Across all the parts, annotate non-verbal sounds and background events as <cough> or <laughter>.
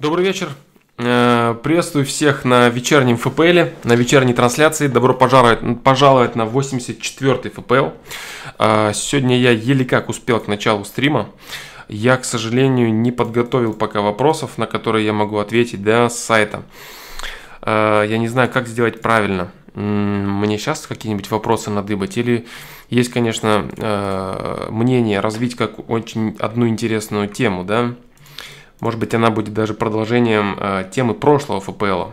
Добрый вечер. Э, Приветствую всех на вечернем ФПЛ, на вечерней трансляции. Добро пожаловать, пожаловать на 84-й ФПЛ. Э, Сегодня я еле как успел к началу стрима. Я, к сожалению, не подготовил пока вопросов, на которые я могу ответить с сайта. Э, Я не знаю, как сделать правильно. Мне сейчас какие-нибудь вопросы надыбать? Или есть, конечно, мнение развить как очень одну интересную тему, да? Может быть, она будет даже продолжением э, темы прошлого ФПЛ.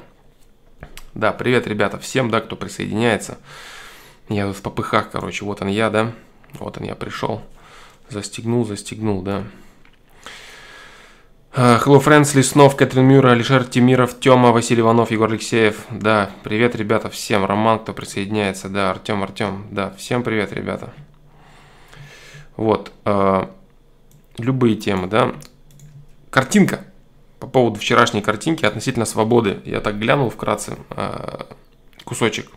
Да, привет, ребята, всем, да, кто присоединяется. Я в попыхах, короче, вот он я, да. Вот он я пришел. Застегнул, застегнул, да. Э, Hello, friends, Леснов, Кэтрин Мюра, Алишер Тимиров, Тёма, Василий Иванов, Егор Алексеев. Да, привет, ребята, всем. Роман, кто присоединяется, да, Артем, Артем. Да, всем привет, ребята. Вот, э, любые темы, да. Картинка. По поводу вчерашней картинки относительно свободы. Я так глянул вкратце э, кусочек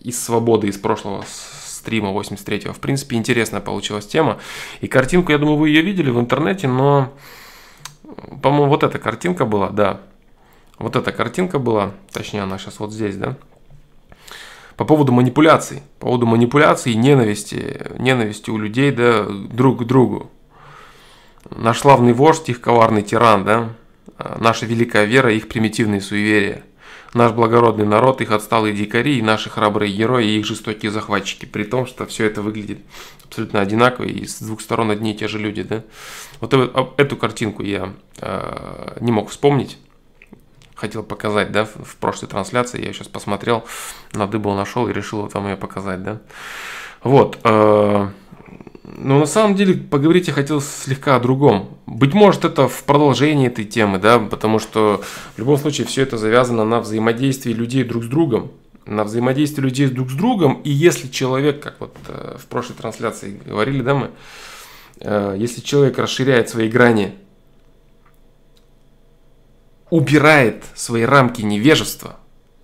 из, свободы из прошлого стрима 83-го. В принципе, интересная получилась тема. И картинку, я думаю, вы ее видели в интернете, но, по-моему, вот эта картинка была, да. Вот эта картинка была, точнее, она сейчас вот здесь, да. По поводу манипуляций. По поводу манипуляций и ненависти. Ненависти у людей, да, друг к другу наш славный вождь, их коварный тиран, да, А, наша великая вера, их примитивные суеверия, наш благородный народ, их отсталые дикари, и наши храбрые герои, и их жестокие захватчики, при том, что все это выглядит абсолютно одинаково, и с двух сторон одни и те же люди, да. Вот эту картинку я э, не мог вспомнить, хотел показать, да, в, прошлой трансляции, я сейчас посмотрел, надыбал, нашел и решил вот вам ее показать, да. Вот, э, но на самом деле поговорить я хотел слегка о другом. Быть может, это в продолжении этой темы, да, потому что в любом случае все это завязано на взаимодействии людей друг с другом. На взаимодействии людей друг с другом. И если человек, как вот э, в прошлой трансляции говорили, да, мы, э, если человек расширяет свои грани, убирает свои рамки невежества,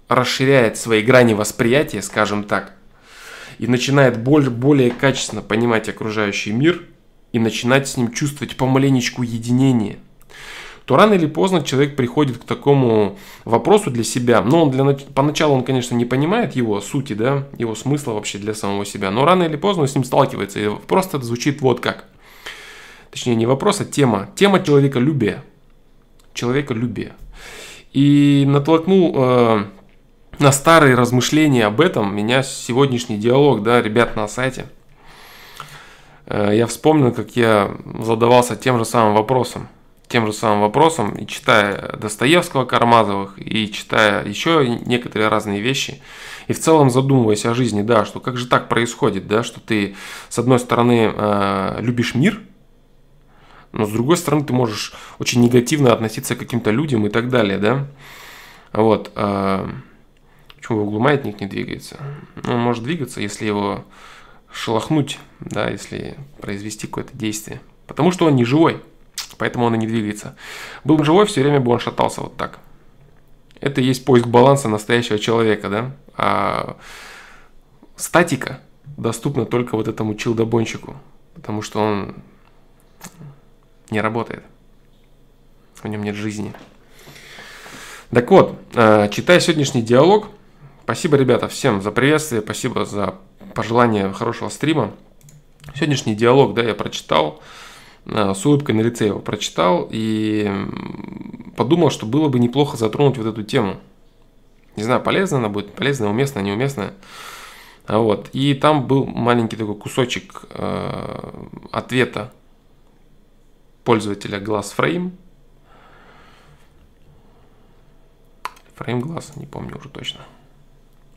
расширяет свои грани восприятия, скажем так, и начинает боль- более качественно понимать окружающий мир и начинать с ним чувствовать помаленечку единение, то рано или поздно человек приходит к такому вопросу для себя. Но он для, нач- поначалу он, конечно, не понимает его сути, да, его смысла вообще для самого себя, но рано или поздно с ним сталкивается. И просто звучит вот как. Точнее, не вопрос, а тема. Тема человеколюбия. Человеколюбия. И натолкнул э, на старые размышления об этом меня сегодняшний диалог, да, ребят на сайте. Э, Я вспомнил, как я задавался тем же самым вопросом. Тем же самым вопросом, и читая Достоевского, Кармазовых, и читая еще некоторые разные вещи, и в целом задумываясь о жизни, да, что как же так происходит, да, что ты, с одной стороны, э, любишь мир, но с другой стороны, ты можешь очень негативно относиться к каким-то людям и так далее, да. Вот. э, Почему в углу маятник не двигается? Ну, он может двигаться, если его шелохнуть, да, если произвести какое-то действие. Потому что он не живой, поэтому он и не двигается. Был бы живой, все время бы он шатался вот так. Это и есть поиск баланса настоящего человека, да. А статика доступна только вот этому чилдобончику, потому что он не работает. В нем нет жизни. Так вот, э, читая сегодняшний диалог, спасибо, ребята, всем за приветствие, спасибо за пожелание хорошего стрима. Сегодняшний диалог, да, я прочитал, э, с улыбкой на лице его прочитал и подумал, что было бы неплохо затронуть вот эту тему. Не знаю, полезно она будет, полезная, уместная, неуместная. А Вот. И там был маленький такой кусочек э, ответа пользователя GlassFrame. Frame Glass, не помню уже точно.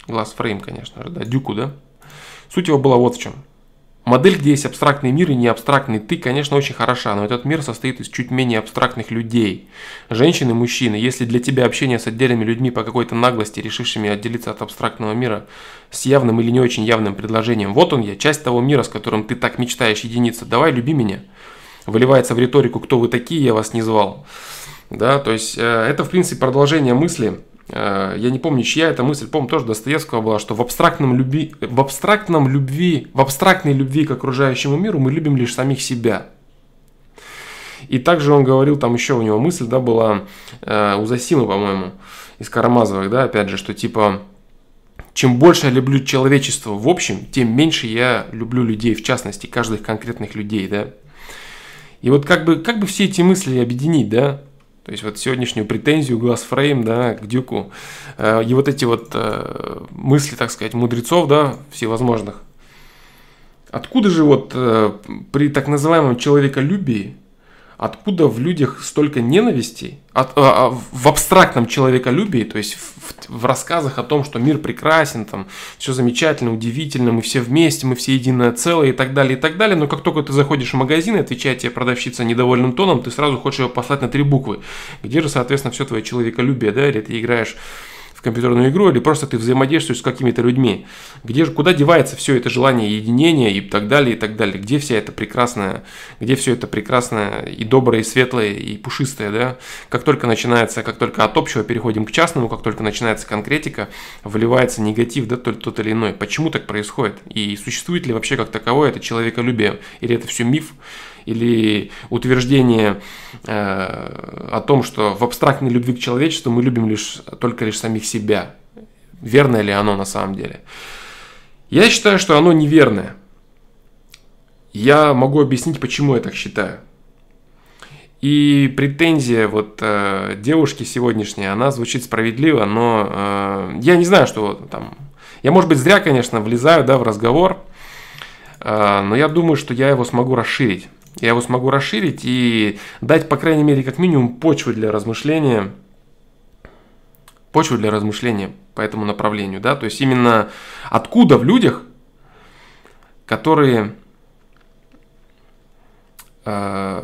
GlassFrame, конечно же, да, Дюку, да. Суть его была вот в чем. Модель, где есть абстрактный мир и не абстрактный ты, конечно, очень хороша, но этот мир состоит из чуть менее абстрактных людей. Женщины, мужчины. Если для тебя общение с отдельными людьми по какой-то наглости, решившими отделиться от абстрактного мира с явным или не очень явным предложением, вот он я, часть того мира, с которым ты так мечтаешь единиться, давай, люби меня. Выливается в риторику, кто вы такие, я вас не звал. Да, то есть э, это, в принципе, продолжение мысли. Э, я не помню, чья эта мысль, помню, тоже Достоевского была, что в абстрактном, люби, в абстрактном любви, в абстрактной любви к окружающему миру мы любим лишь самих себя. И также он говорил, там еще у него мысль, да, была э, у Засимы, по-моему, из Карамазовых, да, опять же, что типа, чем больше я люблю человечество в общем, тем меньше я люблю людей, в частности, каждых конкретных людей, да. И вот как бы, как бы все эти мысли объединить, да, то есть вот сегодняшнюю претензию Glassframe, да, к Дюку, э, и вот эти вот э, мысли, так сказать, мудрецов, да, всевозможных. Откуда же вот э, при так называемом человеколюбии откуда в людях столько ненависти, от, а, а, в абстрактном человеколюбии, то есть в, в рассказах о том, что мир прекрасен, там, все замечательно, удивительно, мы все вместе, мы все единое целое и так далее, и так далее, но как только ты заходишь в магазин и отвечает тебе продавщица недовольным тоном, ты сразу хочешь ее послать на три буквы. Где же, соответственно, все твое человеколюбие, да, или ты играешь в компьютерную игру, или просто ты взаимодействуешь с какими-то людьми. Где же, куда девается все это желание единения и так далее, и так далее. Где вся это прекрасное, где все это прекрасное и доброе, и светлое, и пушистое, да? Как только начинается, как только от общего переходим к частному, как только начинается конкретика, выливается негатив, да, тот, тот или иной. Почему так происходит? И существует ли вообще как таковое это человеколюбие? Или это все миф? Или утверждение э, о том, что в абстрактной любви к человечеству мы любим лишь, только лишь самих себя. Верно ли оно на самом деле? Я считаю, что оно неверное. Я могу объяснить, почему я так считаю. И претензия вот э, девушки сегодняшней, она звучит справедливо, но э, я не знаю, что там. Я, может быть, зря, конечно, влезаю да, в разговор, э, но я думаю, что я его смогу расширить. Я его смогу расширить и дать, по крайней мере, как минимум почву для размышления. Почву для размышления по этому направлению, да, то есть именно откуда в людях, которые э,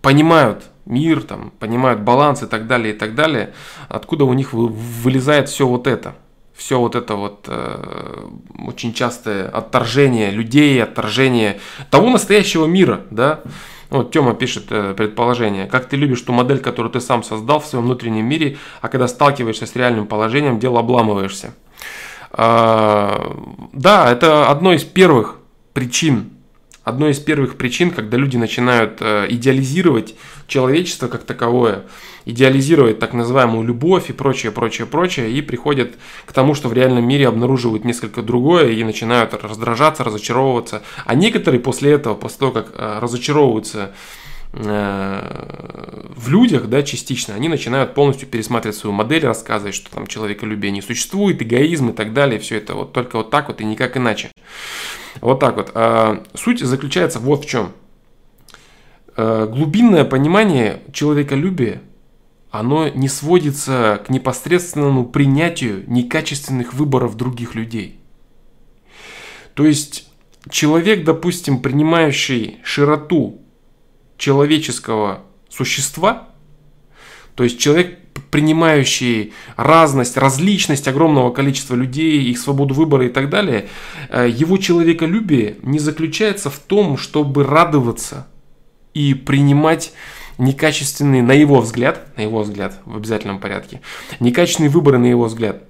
понимают мир, там, понимают баланс и так далее, и так далее, откуда у них вылезает все вот это – все вот это вот э, очень частое отторжение людей, отторжение того настоящего мира, да. Вот Тёма пишет э, предположение. Как ты любишь ту модель, которую ты сам создал в своем внутреннем мире, а когда сталкиваешься с реальным положением, дело обламываешься. А, да, это одно из первых причин одной из первых причин, когда люди начинают э, идеализировать человечество как таковое, идеализировать так называемую любовь и прочее, прочее, прочее, и приходят к тому, что в реальном мире обнаруживают несколько другое и начинают раздражаться, разочаровываться. А некоторые после этого, после того, как э, разочаровываются в людях, да, частично, они начинают полностью пересматривать свою модель, рассказывать, что там человеколюбие не существует, эгоизм и так далее, все это вот только вот так вот и никак иначе. Вот так вот. А, суть заключается вот в чем. А, глубинное понимание человеколюбия, оно не сводится к непосредственному принятию некачественных выборов других людей. То есть человек, допустим, принимающий широту человеческого существа, то есть человек, принимающие разность, различность огромного количества людей, их свободу выбора и так далее, э, его человеколюбие не заключается в том, чтобы радоваться и принимать некачественные, на его взгляд, на его взгляд, в обязательном порядке, некачественные выборы на его взгляд.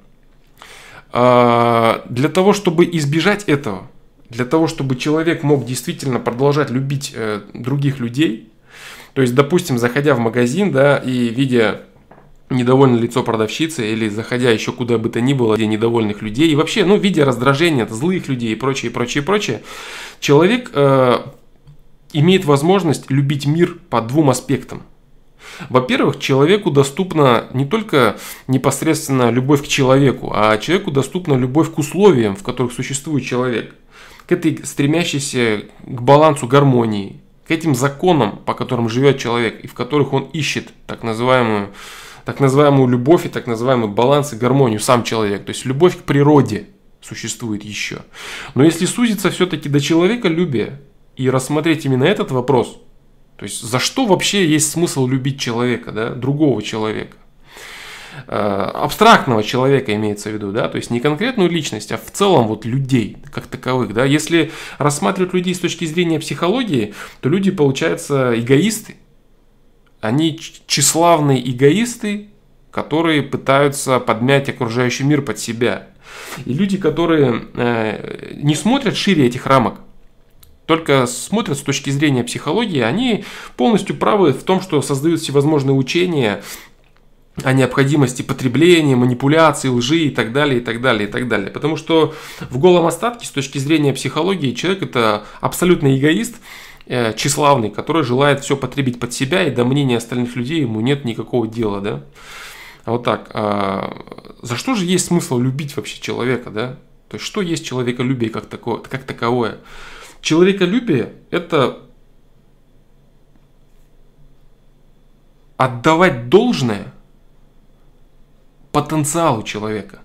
А, для того, чтобы избежать этого, для того, чтобы человек мог действительно продолжать любить э, других людей, то есть, допустим, заходя в магазин, да, и видя недовольное лицо продавщицы или заходя еще куда бы то ни было, где недовольных людей, и вообще, ну, видя раздражение злых людей и прочее, прочее, прочее, человек э, имеет возможность любить мир по двум аспектам. Во-первых, человеку доступна не только непосредственно любовь к человеку, а человеку доступна любовь к условиям, в которых существует человек, к этой стремящейся к балансу гармонии, к этим законам, по которым живет человек и в которых он ищет так называемую так называемую любовь и так называемый баланс и гармонию сам человек. То есть любовь к природе существует еще. Но если сузиться все-таки до человеколюбия и рассмотреть именно этот вопрос, то есть за что вообще есть смысл любить человека, да, другого человека? Э, абстрактного человека имеется в виду, да, то есть не конкретную личность, а в целом вот людей как таковых, да. Если рассматривать людей с точки зрения психологии, то люди, получаются, эгоисты, они тщеславные эгоисты, которые пытаются подмять окружающий мир под себя. И люди, которые э, не смотрят шире этих рамок, только смотрят с точки зрения психологии, они полностью правы в том, что создают всевозможные учения о необходимости потребления, манипуляции, лжи и так далее, и так далее, и так далее. Потому что в голом остатке, с точки зрения психологии, человек это абсолютно эгоист, э, тщеславный, который желает все потребить под себя, и до мнения остальных людей ему нет никакого дела, да. Вот так. А за что же есть смысл любить вообще человека, да? То есть, что есть человеколюбие как, такое, как таковое? Человеколюбие – это отдавать должное потенциалу человека.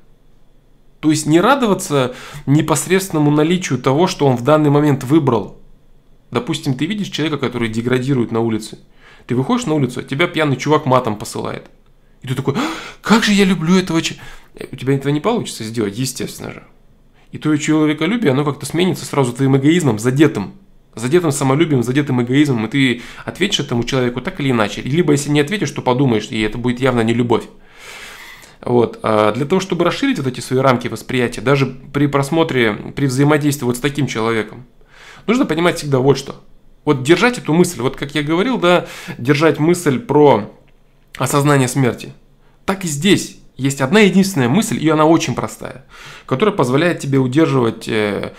То есть не радоваться непосредственному наличию того, что он в данный момент выбрал. Допустим, ты видишь человека, который деградирует на улице. Ты выходишь на улицу, а тебя пьяный чувак матом посылает. И ты такой, «А, как же я люблю этого человека. У тебя этого не получится сделать, естественно же. И твое человеколюбие, оно как-то сменится сразу твоим эгоизмом, задетым. Задетым самолюбием, задетым эгоизмом, и ты ответишь этому человеку так или иначе. Либо если не ответишь, то подумаешь, и это будет явно не любовь. Вот. А для того, чтобы расширить вот эти свои рамки восприятия, даже при просмотре, при взаимодействии вот с таким человеком, нужно понимать всегда вот что. Вот держать эту мысль, вот как я говорил, да, держать мысль про осознание смерти. Так и здесь есть одна единственная мысль, и она очень простая, которая позволяет тебе удерживать, э,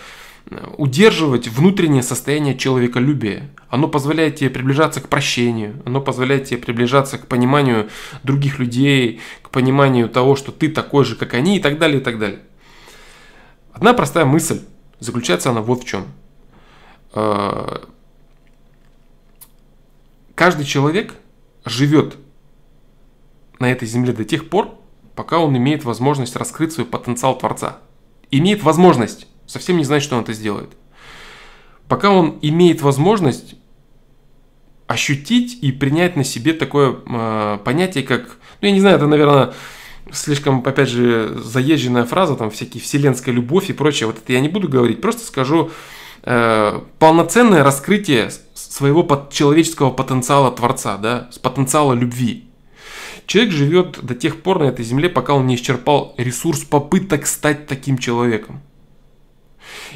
удерживать внутреннее состояние человеколюбия. Оно позволяет тебе приближаться к прощению, оно позволяет тебе приближаться к пониманию других людей, к пониманию того, что ты такой же, как они, и так далее, и так далее. Одна простая мысль, заключается она вот в чем. Э, каждый человек живет на этой земле до тех пор, пока он имеет возможность раскрыть свой потенциал Творца. Имеет возможность, совсем не знает, что он это сделает. Пока он имеет возможность ощутить и принять на себе такое э, понятие, как, ну я не знаю, это, наверное, слишком, опять же, заезженная фраза, там всякие вселенская любовь и прочее, вот это я не буду говорить, просто скажу э, полноценное раскрытие своего под, человеческого потенциала Творца, да, с потенциала любви. Человек живет до тех пор на этой земле, пока он не исчерпал ресурс попыток стать таким человеком.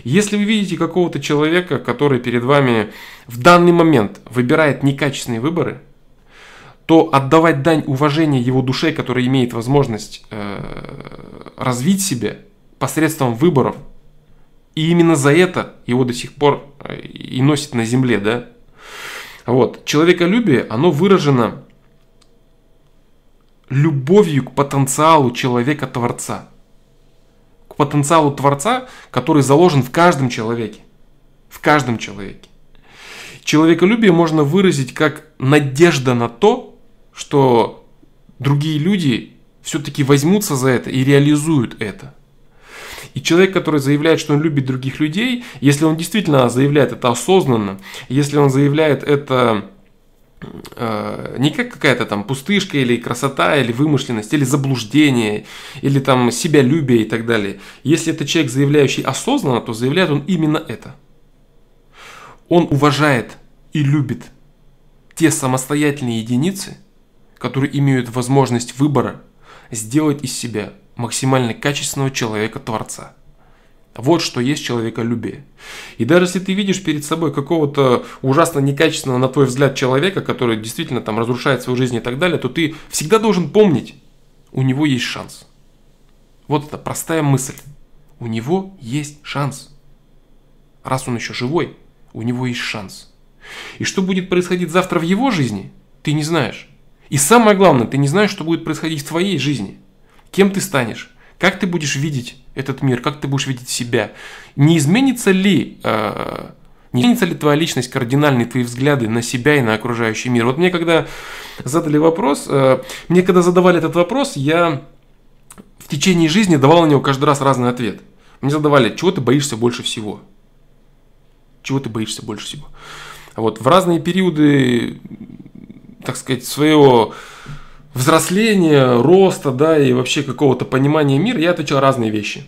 Если вы видите какого-то человека, который перед вами в данный момент выбирает некачественные выборы, то отдавать дань уважения его душе, которая имеет возможность э, развить себя посредством выборов, и именно за это его до сих пор э, и носит на земле, да. Вот. Человеколюбие, оно выражено любовью к потенциалу человека-творца. Потенциалу Творца, который заложен в каждом человеке. В каждом человеке. Человеколюбие можно выразить как надежда на то, что другие люди все-таки возьмутся за это и реализуют это. И человек, который заявляет, что он любит других людей, если он действительно заявляет это осознанно, если он заявляет это не как какая-то там пустышка или красота, или вымышленность, или заблуждение, или там себялюбие и так далее. Если это человек, заявляющий осознанно, то заявляет он именно это. Он уважает и любит те самостоятельные единицы, которые имеют возможность выбора сделать из себя максимально качественного человека-творца. Вот что есть человеколюбие. И даже если ты видишь перед собой какого-то ужасно некачественного, на твой взгляд, человека, который действительно там разрушает свою жизнь и так далее, то ты всегда должен помнить, у него есть шанс. Вот это простая мысль. У него есть шанс. Раз он еще живой, у него есть шанс. И что будет происходить завтра в его жизни, ты не знаешь. И самое главное, ты не знаешь, что будет происходить в твоей жизни. Кем ты станешь, как ты будешь видеть этот мир, как ты будешь видеть себя. Не изменится ли, э, не изменится ли твоя личность кардинальные твои взгляды на себя и на окружающий мир? Вот мне когда задали вопрос, э, мне когда задавали этот вопрос, я в течение жизни давал на него каждый раз разный ответ. Мне задавали, чего ты боишься больше всего? Чего ты боишься больше всего? Вот в разные периоды, так сказать, своего взросления, роста, да, и вообще какого-то понимания мира, я отвечал разные вещи.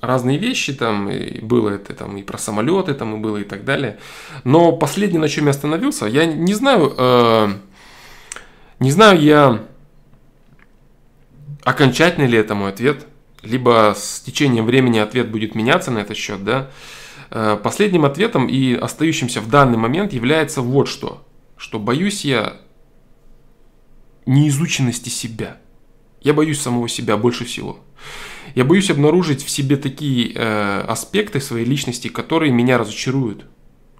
Разные вещи, там, и было это там и про самолеты, там, и было и так далее. Но последнее, на чем я остановился, я не знаю, э, не знаю я, окончательный ли это мой ответ, либо с течением времени ответ будет меняться на этот счет, да. Э, последним ответом и остающимся в данный момент является вот что. Что боюсь я неизученности себя. Я боюсь самого себя больше всего. Я боюсь обнаружить в себе такие э, аспекты своей личности, которые меня разочаруют.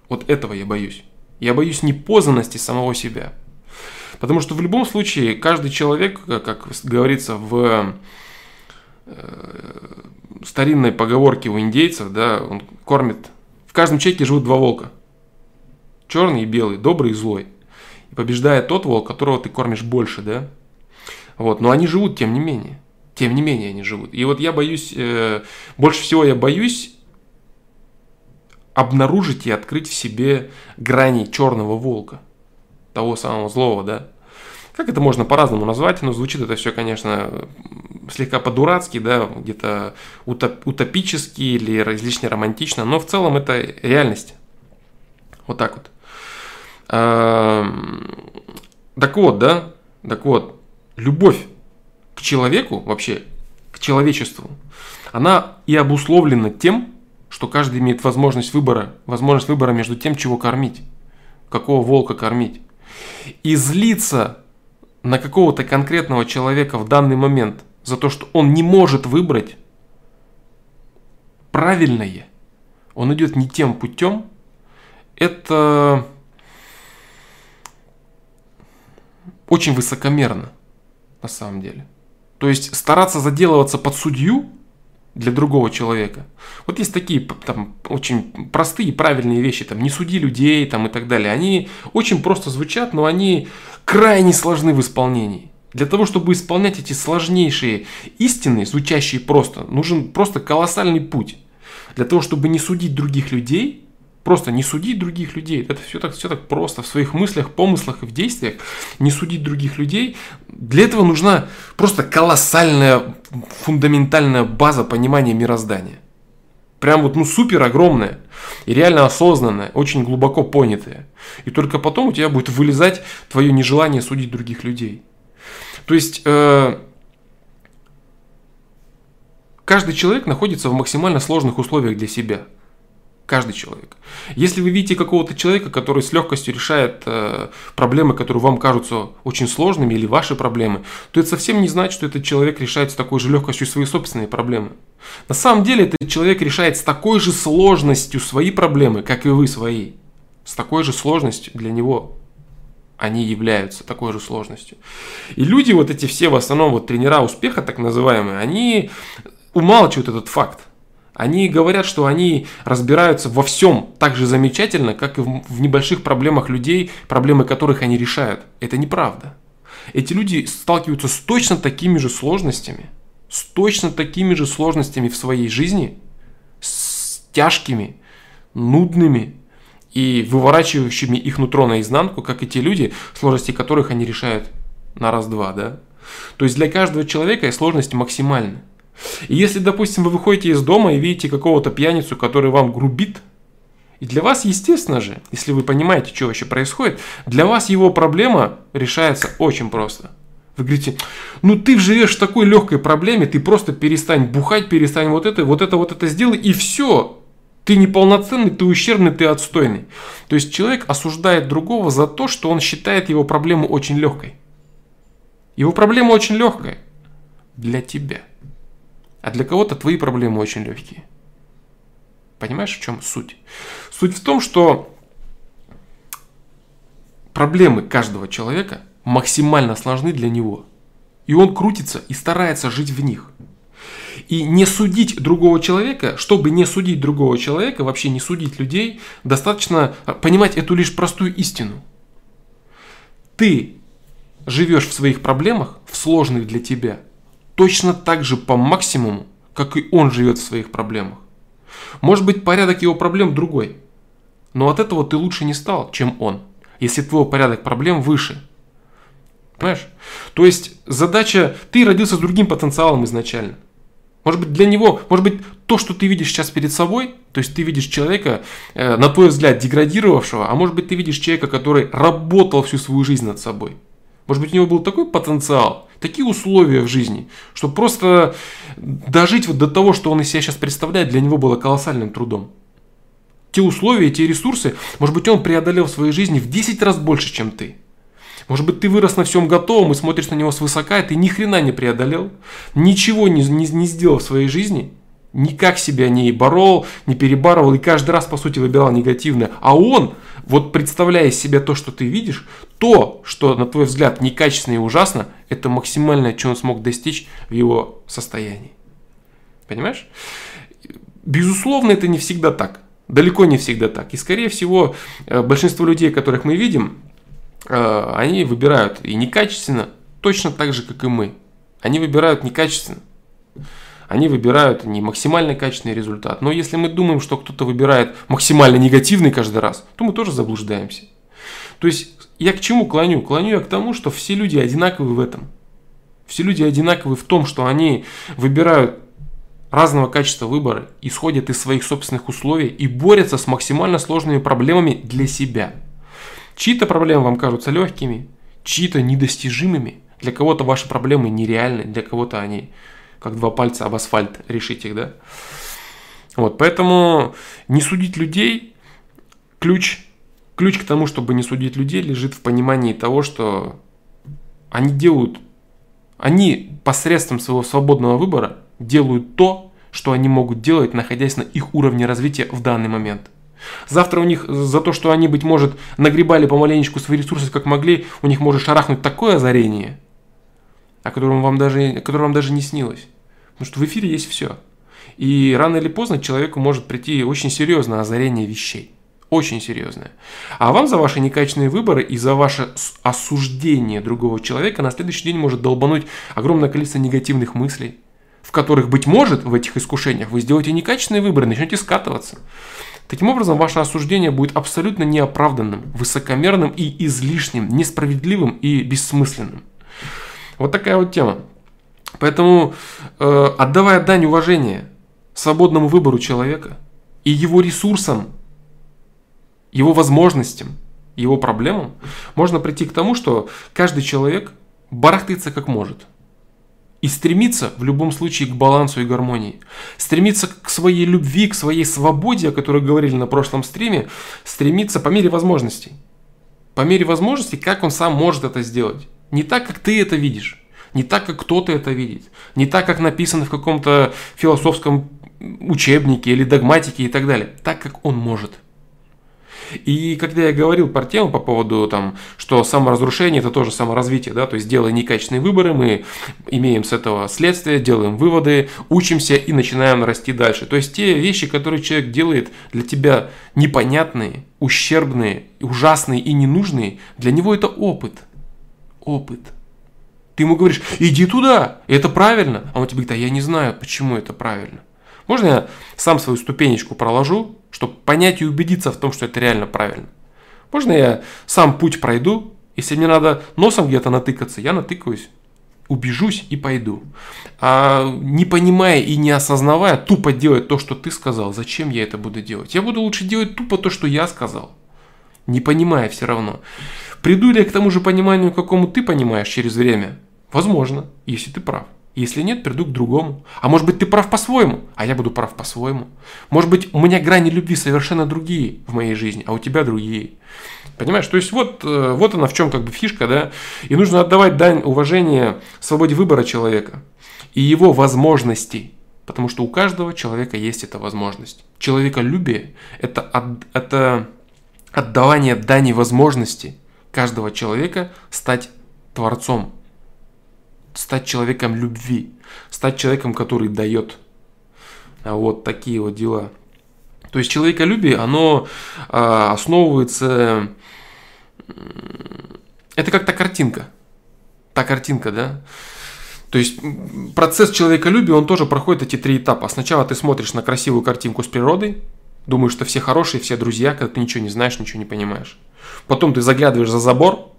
Вот этого я боюсь. Я боюсь непознанности самого себя. Потому что в любом случае каждый человек, э, как говорится в э, старинной поговорке у индейцев, да, он кормит. В каждом человеке живут два волка. Черный и белый, добрый и злой. И побеждает тот волк, которого ты кормишь больше, да? Вот, но они живут, тем не менее. Тем не менее они живут. И вот я боюсь, э, больше всего я боюсь обнаружить и открыть в себе грани черного волка. Того самого злого, да? Как это можно по-разному назвать, но звучит это все, конечно, слегка по-дурацки, да, где-то утоп, утопически или излишне романтично, но в целом это реальность. Вот так вот. Так вот, да, так вот, любовь к человеку, вообще к человечеству, она и обусловлена тем, что каждый имеет возможность выбора, возможность выбора между тем, чего кормить, какого волка кормить. И злиться на какого-то конкретного человека в данный момент за то, что он не может выбрать правильное, он идет не тем путем, это очень высокомерно на самом деле. То есть стараться заделываться под судью для другого человека. Вот есть такие там очень простые правильные вещи, там не суди людей там и так далее. Они очень просто звучат, но они крайне сложны в исполнении. Для того, чтобы исполнять эти сложнейшие истины, звучащие просто, нужен просто колоссальный путь. Для того, чтобы не судить других людей, просто не судить других людей, это все так, все так просто в своих мыслях, помыслах и в действиях, не судить других людей, для этого нужна просто колоссальная, фундаментальная база понимания мироздания. Прям вот, ну, супер огромная и реально осознанная, очень глубоко понятая. И только потом у тебя будет вылезать твое нежелание судить других людей. То есть э, каждый человек находится в максимально сложных условиях для себя. Каждый человек. Если вы видите какого-то человека, который с легкостью решает э, проблемы, которые вам кажутся очень сложными, или ваши проблемы, то это совсем не значит, что этот человек решает с такой же легкостью свои собственные проблемы. На самом деле этот человек решает с такой же сложностью свои проблемы, как и вы свои. С такой же сложностью для него они являются такой же сложностью. И люди, вот эти все в основном вот тренера успеха, так называемые, они умалчивают этот факт. Они говорят, что они разбираются во всем так же замечательно, как и в небольших проблемах людей, проблемы которых они решают. Это неправда. Эти люди сталкиваются с точно такими же сложностями, с точно такими же сложностями в своей жизни, с тяжкими, нудными, и выворачивающими их нутро наизнанку, как и те люди, сложности которых они решают на раз-два, да. То есть для каждого человека сложности максимальны. И если, допустим, вы выходите из дома и видите какого-то пьяницу, который вам грубит, и для вас, естественно же, если вы понимаете, что вообще происходит, для вас его проблема решается очень просто. Вы говорите, ну ты живешь в такой легкой проблеме, ты просто перестань бухать, перестань вот это, вот это, вот это сделай, и все. Ты неполноценный, ты ущербный, ты отстойный. То есть человек осуждает другого за то, что он считает его проблему очень легкой. Его проблема очень легкая для тебя. А для кого-то твои проблемы очень легкие. Понимаешь, в чем суть? Суть в том, что проблемы каждого человека максимально сложны для него. И он крутится и старается жить в них. И не судить другого человека, чтобы не судить другого человека, вообще не судить людей, достаточно понимать эту лишь простую истину. Ты живешь в своих проблемах, в сложных для тебя, точно так же по максимуму, как и он живет в своих проблемах. Может быть, порядок его проблем другой, но от этого ты лучше не стал, чем он, если твой порядок проблем выше. Понимаешь? То есть задача, ты родился с другим потенциалом изначально – может быть, для него, может быть, то, что ты видишь сейчас перед собой, то есть ты видишь человека, э, на твой взгляд, деградировавшего, а может быть, ты видишь человека, который работал всю свою жизнь над собой. Может быть, у него был такой потенциал, такие условия в жизни, что просто дожить вот до того, что он из себя сейчас представляет, для него было колоссальным трудом. те условия, те ресурсы, может быть, он преодолел в своей жизни в 10 раз больше, чем ты. Может быть, ты вырос на всем готовом и смотришь на него свысока, и ты ни хрена не преодолел, ничего не, не, не сделал в своей жизни, никак себя не борол, не перебарывал и каждый раз, по сути, выбирал негативное. А он, вот представляя из себя то, что ты видишь, то, что, на твой взгляд, некачественно и ужасно, это максимальное, что он смог достичь в его состоянии. Понимаешь? Безусловно, это не всегда так. Далеко не всегда так. И, скорее всего, э, большинство людей, которых мы видим, э, они выбирают и некачественно, точно так же, как и мы. Они выбирают некачественно они выбирают не максимально качественный результат. Но если мы думаем, что кто-то выбирает максимально негативный каждый раз, то мы тоже заблуждаемся. То есть я к чему клоню? Клоню я к тому, что все люди одинаковы в этом. Все люди одинаковы в том, что они выбирают разного качества выбора, исходят из своих собственных условий и борются с максимально сложными проблемами для себя. Чьи-то проблемы вам кажутся легкими, чьи-то недостижимыми. Для кого-то ваши проблемы нереальны, для кого-то они как два пальца об асфальт решить их, да. Вот, поэтому не судить людей, ключ, ключ к тому, чтобы не судить людей, лежит в понимании того, что они делают, они посредством своего свободного выбора делают то, что они могут делать, находясь на их уровне развития в данный момент. Завтра у них за то, что они, быть может, нагребали помаленечку свои ресурсы, как могли, у них может шарахнуть такое озарение – о котором вам даже, о котором вам даже не снилось. Потому что в эфире есть все. И рано или поздно человеку может прийти очень серьезное озарение вещей. Очень серьезное. А вам за ваши некачественные выборы и за ваше осуждение другого человека на следующий день может долбануть огромное количество негативных мыслей, в которых, быть может, в этих искушениях вы сделаете некачественные выборы, начнете скатываться. Таким образом, ваше осуждение будет абсолютно неоправданным, высокомерным и излишним, несправедливым и бессмысленным. Вот такая вот тема. Поэтому, э, отдавая дань уважения свободному выбору человека и его ресурсам, его возможностям, его проблемам, можно прийти к тому, что каждый человек барахтается как может. И стремится в любом случае к балансу и гармонии. Стремится к своей любви, к своей свободе, о которой говорили на прошлом стриме, стремится по мере возможностей. По мере возможностей, как он сам может это сделать. Не так, как ты это видишь, не так, как кто-то это видит, не так, как написано в каком-то философском учебнике или догматике и так далее, так, как он может. И когда я говорил про тему по поводу там, что саморазрушение это тоже саморазвитие, да, то есть делая некачественные выборы, мы имеем с этого следствие, делаем выводы, учимся и начинаем расти дальше. То есть те вещи, которые человек делает для тебя непонятные, ущербные, ужасные и ненужные, для него это опыт – опыт. Ты ему говоришь, иди туда, это правильно. А он тебе говорит, а я не знаю, почему это правильно. Можно я сам свою ступенечку проложу, чтобы понять и убедиться в том, что это реально правильно? Можно я сам путь пройду, если мне надо носом где-то натыкаться, я натыкаюсь, убежусь и пойду. А не понимая и не осознавая, тупо делать то, что ты сказал, зачем я это буду делать? Я буду лучше делать тупо то, что я сказал, не понимая все равно. Приду ли я к тому же пониманию, какому ты понимаешь через время? Возможно, если ты прав. Если нет, приду к другому. А может быть, ты прав по-своему, а я буду прав по-своему. Может быть, у меня грани любви совершенно другие в моей жизни, а у тебя другие. Понимаешь? То есть вот, э, вот она в чем как бы фишка, да? И нужно отдавать дань уважения свободе выбора человека и его возможностей. Потому что у каждого человека есть эта возможность. Человеколюбие – это, от, это отдавание дани возможности каждого человека стать творцом, стать человеком любви, стать человеком, который дает. А вот такие вот дела. То есть человеколюбие, оно а, основывается... Это как та картинка. Та картинка, да? То есть процесс человеколюбия, он тоже проходит эти три этапа. Сначала ты смотришь на красивую картинку с природой, думаешь, что все хорошие, все друзья, когда ты ничего не знаешь, ничего не понимаешь. Потом ты заглядываешь за забор,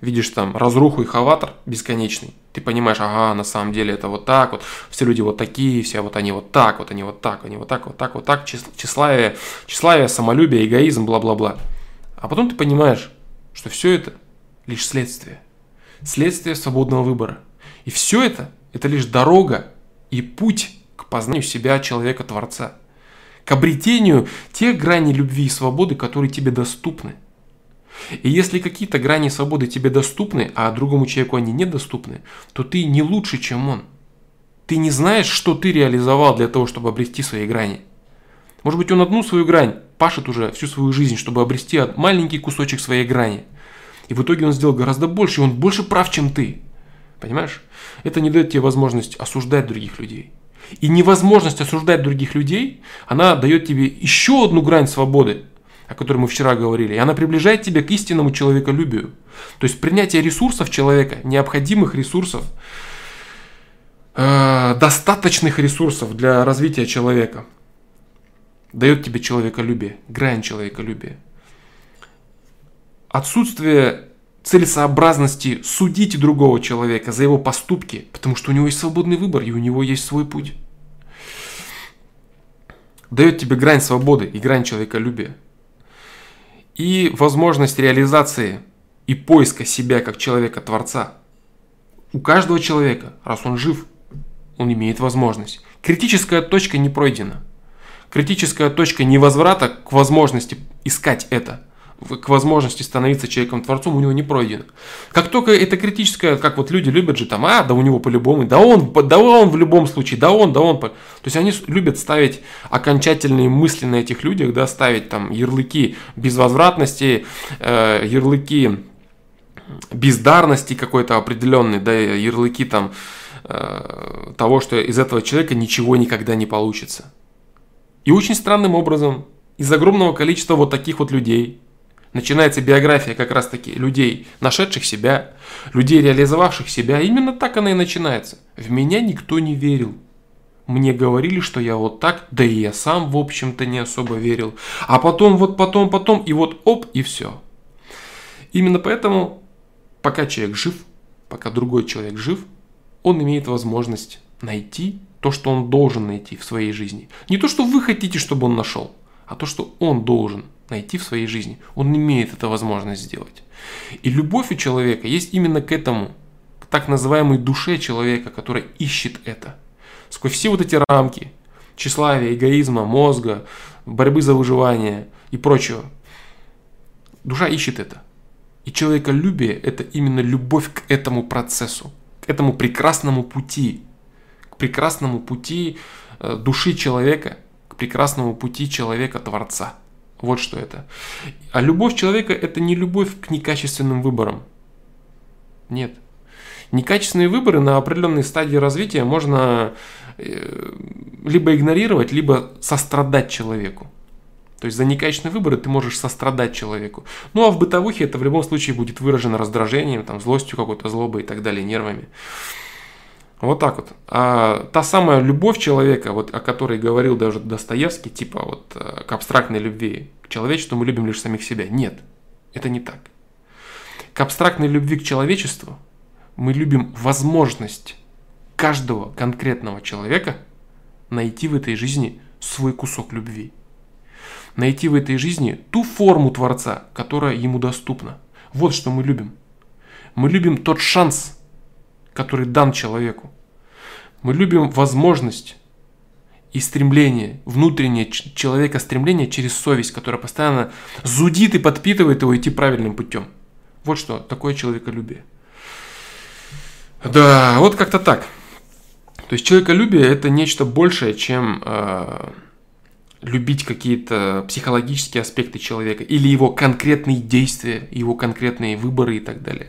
видишь там разруху и хаватор бесконечный. Ты понимаешь, ага, на самом деле это вот так вот, все люди вот такие, все вот они вот так, вот они вот так, они вот так, вот так, вот так, тщеславие, тщеславие, самолюбие, эгоизм, бла-бла-бла. А потом ты понимаешь, что все это лишь следствие. Следствие свободного выбора. И все это, это лишь дорога и путь к познанию себя, человека-творца. К обретению тех граней любви и свободы, которые тебе доступны. И если какие-то грани свободы тебе доступны, а другому человеку они недоступны, то ты не лучше, чем он. Ты не знаешь, что ты реализовал для того, чтобы обрести свои грани. Может быть, он одну свою грань пашет уже всю свою жизнь, чтобы обрести маленький кусочек своей грани. И в итоге он сделал гораздо больше, и он больше прав, чем ты. Понимаешь? Это не дает тебе возможность осуждать других людей. И невозможность осуждать других людей, она дает тебе еще одну грань свободы, о которой мы вчера говорили. И она приближает тебя к истинному человеколюбию. То есть принятие ресурсов человека, необходимых ресурсов, э, достаточных ресурсов для развития человека, дает тебе человеколюбие, грань человеколюбия. Отсутствие целесообразности судить другого человека за его поступки, потому что у него есть свободный выбор и у него есть свой путь. Дает тебе грань свободы и грань человеколюбия. И возможность реализации и поиска себя как человека-творца. У каждого человека, раз он жив, он имеет возможность. Критическая точка не пройдена. Критическая точка невозврата к возможности искать это – к возможности становиться человеком-творцом у него не пройдено. Как только это критическое, как вот люди любят же там, а, да у него по-любому, да он, да он в любом случае, да он, да он. То есть они любят ставить окончательные мысли на этих людях, да, ставить там ярлыки безвозвратности, э, ярлыки бездарности какой-то определенной, да, ярлыки там э, того, что из этого человека ничего никогда не получится. И очень странным образом, из огромного количества вот таких вот людей, начинается биография как раз таки людей, нашедших себя, людей, реализовавших себя. Именно так она и начинается. В меня никто не верил. Мне говорили, что я вот так, да и я сам, в общем-то, не особо верил. А потом, вот потом, потом, и вот оп, и все. Именно поэтому, пока человек жив, пока другой человек жив, он имеет возможность найти то, что он должен найти в своей жизни. Не то, что вы хотите, чтобы он нашел, а то, что он должен найти в своей жизни. Он имеет эту возможность сделать. И любовь у человека есть именно к этому, к так называемой душе человека, которая ищет это. Сквозь все вот эти рамки тщеславия, эгоизма, мозга, борьбы за выживание и прочего. Душа ищет это. И человеколюбие – это именно любовь к этому процессу, к этому прекрасному пути, к прекрасному пути э, души человека, к прекрасному пути человека-творца – вот что это. А любовь человека это не любовь к некачественным выборам. Нет. Некачественные выборы на определенной стадии развития можно э, либо игнорировать, либо сострадать человеку. То есть за некачественные выборы ты можешь сострадать человеку. Ну а в бытовухе это в любом случае будет выражено раздражением, там, злостью какой-то, злобой и так далее, нервами. Вот так вот. А та самая любовь человека, вот о которой говорил даже Достоевский, типа вот э, к абстрактной любви к человечеству мы любим лишь самих себя. Нет, это не так. К абстрактной любви к человечеству мы любим возможность каждого конкретного человека найти в этой жизни свой кусок любви. Найти в этой жизни ту форму Творца, которая ему доступна. Вот что мы любим. Мы любим тот шанс, который дан человеку. Мы любим возможность и стремление, внутреннее человека стремление через совесть, которая постоянно зудит и подпитывает его идти правильным путем. Вот что такое человеколюбие. Да, вот как-то так. То есть человеколюбие это нечто большее, чем э, любить какие-то психологические аспекты человека или его конкретные действия, его конкретные выборы и так далее.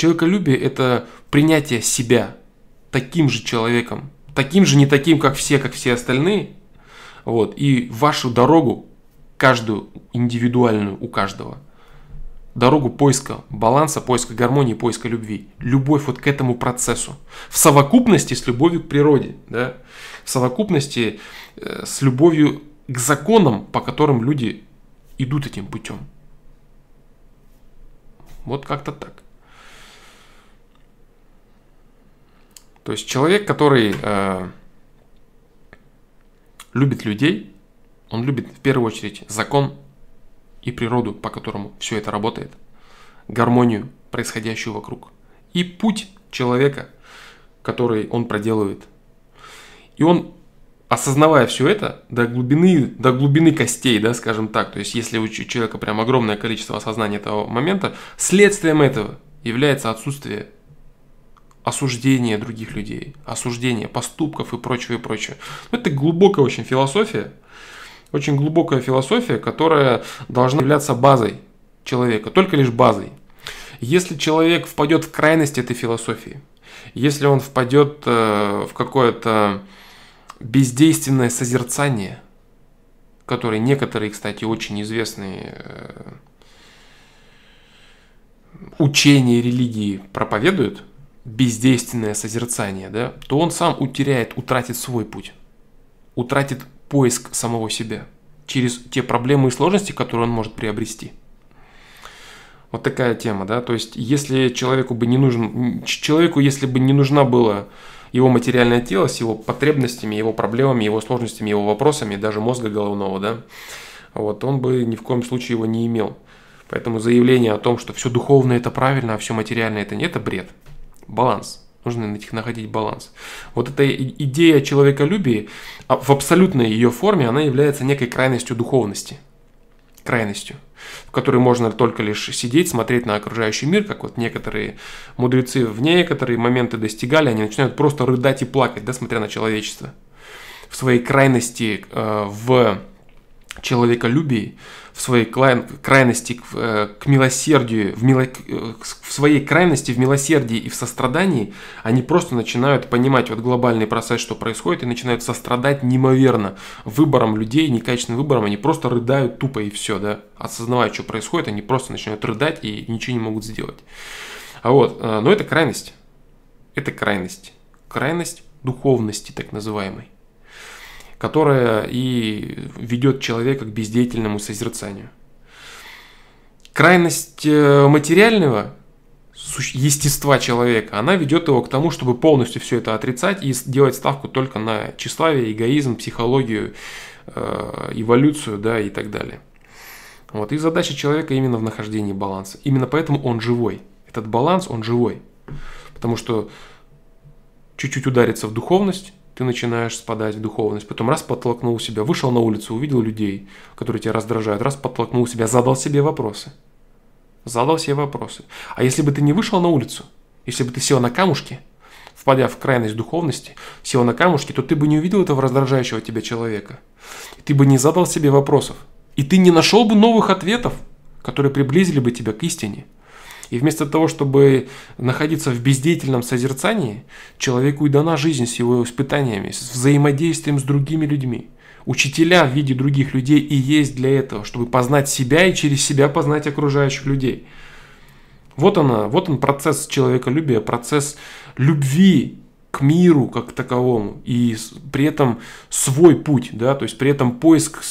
Человеколюбие – это принятие себя таким же человеком, таким же, не таким, как все, как все остальные. Вот, и вашу дорогу, каждую индивидуальную у каждого, дорогу поиска баланса, поиска гармонии, поиска любви. Любовь вот к этому процессу. В совокупности с любовью к природе. Да? В совокупности э, с любовью к законам, по которым люди идут этим путем. Вот как-то так. То есть человек, который э, любит людей, он любит в первую очередь закон и природу, по которому все это работает, гармонию, происходящую вокруг, и путь человека, который он проделывает. И он осознавая все это до глубины, до глубины костей, да, скажем так, то есть если у человека прям огромное количество осознания этого момента, следствием этого является отсутствие осуждения других людей, осуждения поступков и прочего, и прочего. Ну, это глубокая очень философия, очень глубокая философия, которая должна являться базой человека, только лишь базой. Если человек впадет в крайность этой философии, если он впадет э, в какое-то бездейственное созерцание, которое некоторые, кстати, очень известные э, учения религии проповедуют, бездейственное созерцание, да, то он сам утеряет, утратит свой путь, утратит поиск самого себя через те проблемы и сложности, которые он может приобрести. Вот такая тема, да, то есть если человеку бы не нужен, человеку если бы не нужна была его материальное тело с его потребностями, его проблемами, его сложностями, его вопросами, даже мозга головного, да, вот, он бы ни в коем случае его не имел. Поэтому заявление о том, что все духовное это правильно, а все материальное это нет, это бред. Баланс. Нужно находить баланс. Вот эта идея человеколюбия а в абсолютной ее форме, она является некой крайностью духовности. Крайностью в которой можно только лишь сидеть, смотреть на окружающий мир, как вот некоторые мудрецы в некоторые моменты достигали, они начинают просто рыдать и плакать, да, смотря на человечество. В своей крайности э, в человеколюбии, в своей крайности к, э, к милосердию, в, мило, э, в своей крайности в милосердии и в сострадании, они просто начинают понимать вот глобальный процесс, что происходит, и начинают сострадать неимоверно выбором людей, некачественным выбором, они просто рыдают тупо и все, да, осознавая, что происходит, они просто начинают рыдать и ничего не могут сделать. А вот, э, но это крайность, это крайность, крайность духовности так называемой которая и ведет человека к бездеятельному созерцанию. Крайность э, материального естества человека, она ведет его к тому, чтобы полностью все это отрицать и делать ставку только на тщеславие, эгоизм, психологию, э, эволюцию, да, и так далее. Вот. И задача человека именно в нахождении баланса. Именно поэтому он живой. Этот баланс, он живой. Потому что чуть-чуть ударится в духовность, ты начинаешь спадать в духовность. Потом раз подтолкнул себя, вышел на улицу, увидел людей, которые тебя раздражают, раз подтолкнул себя, задал себе вопросы. Задал себе вопросы. А если бы ты не вышел на улицу, если бы ты сел на камушке, впадя в крайность духовности, сел на камушке, то ты бы не увидел этого раздражающего тебя человека. И ты бы не задал себе вопросов. И ты не нашел бы новых ответов, которые приблизили бы тебя к истине. И вместо того, чтобы находиться в бездеятельном созерцании, человеку и дана жизнь с его испытаниями, с взаимодействием с другими людьми. Учителя в виде других людей и есть для этого, чтобы познать себя и через себя познать окружающих людей. Вот она, вот он процесс человеколюбия, процесс любви к миру как таковому и при этом свой путь, да, то есть при этом поиск,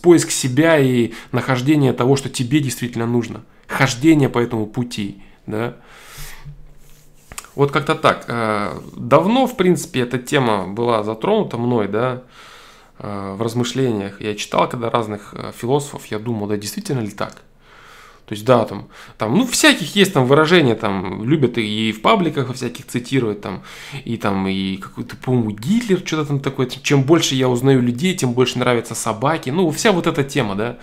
поиск себя и нахождение того, что тебе действительно нужно – хождение по этому пути, да. Вот как-то так. Э, давно, в принципе, эта тема была затронута мной, да, э, в размышлениях. Я читал, когда разных э, философов, я думал, да, действительно ли так? То есть, да, там, там, ну, всяких есть там выражения, там, любят и в пабликах во всяких цитировать, там, и там, и какой-то, по-моему, Гитлер, что-то там такое. Чем больше я узнаю людей, тем больше нравятся собаки. Ну, вся вот эта тема, да,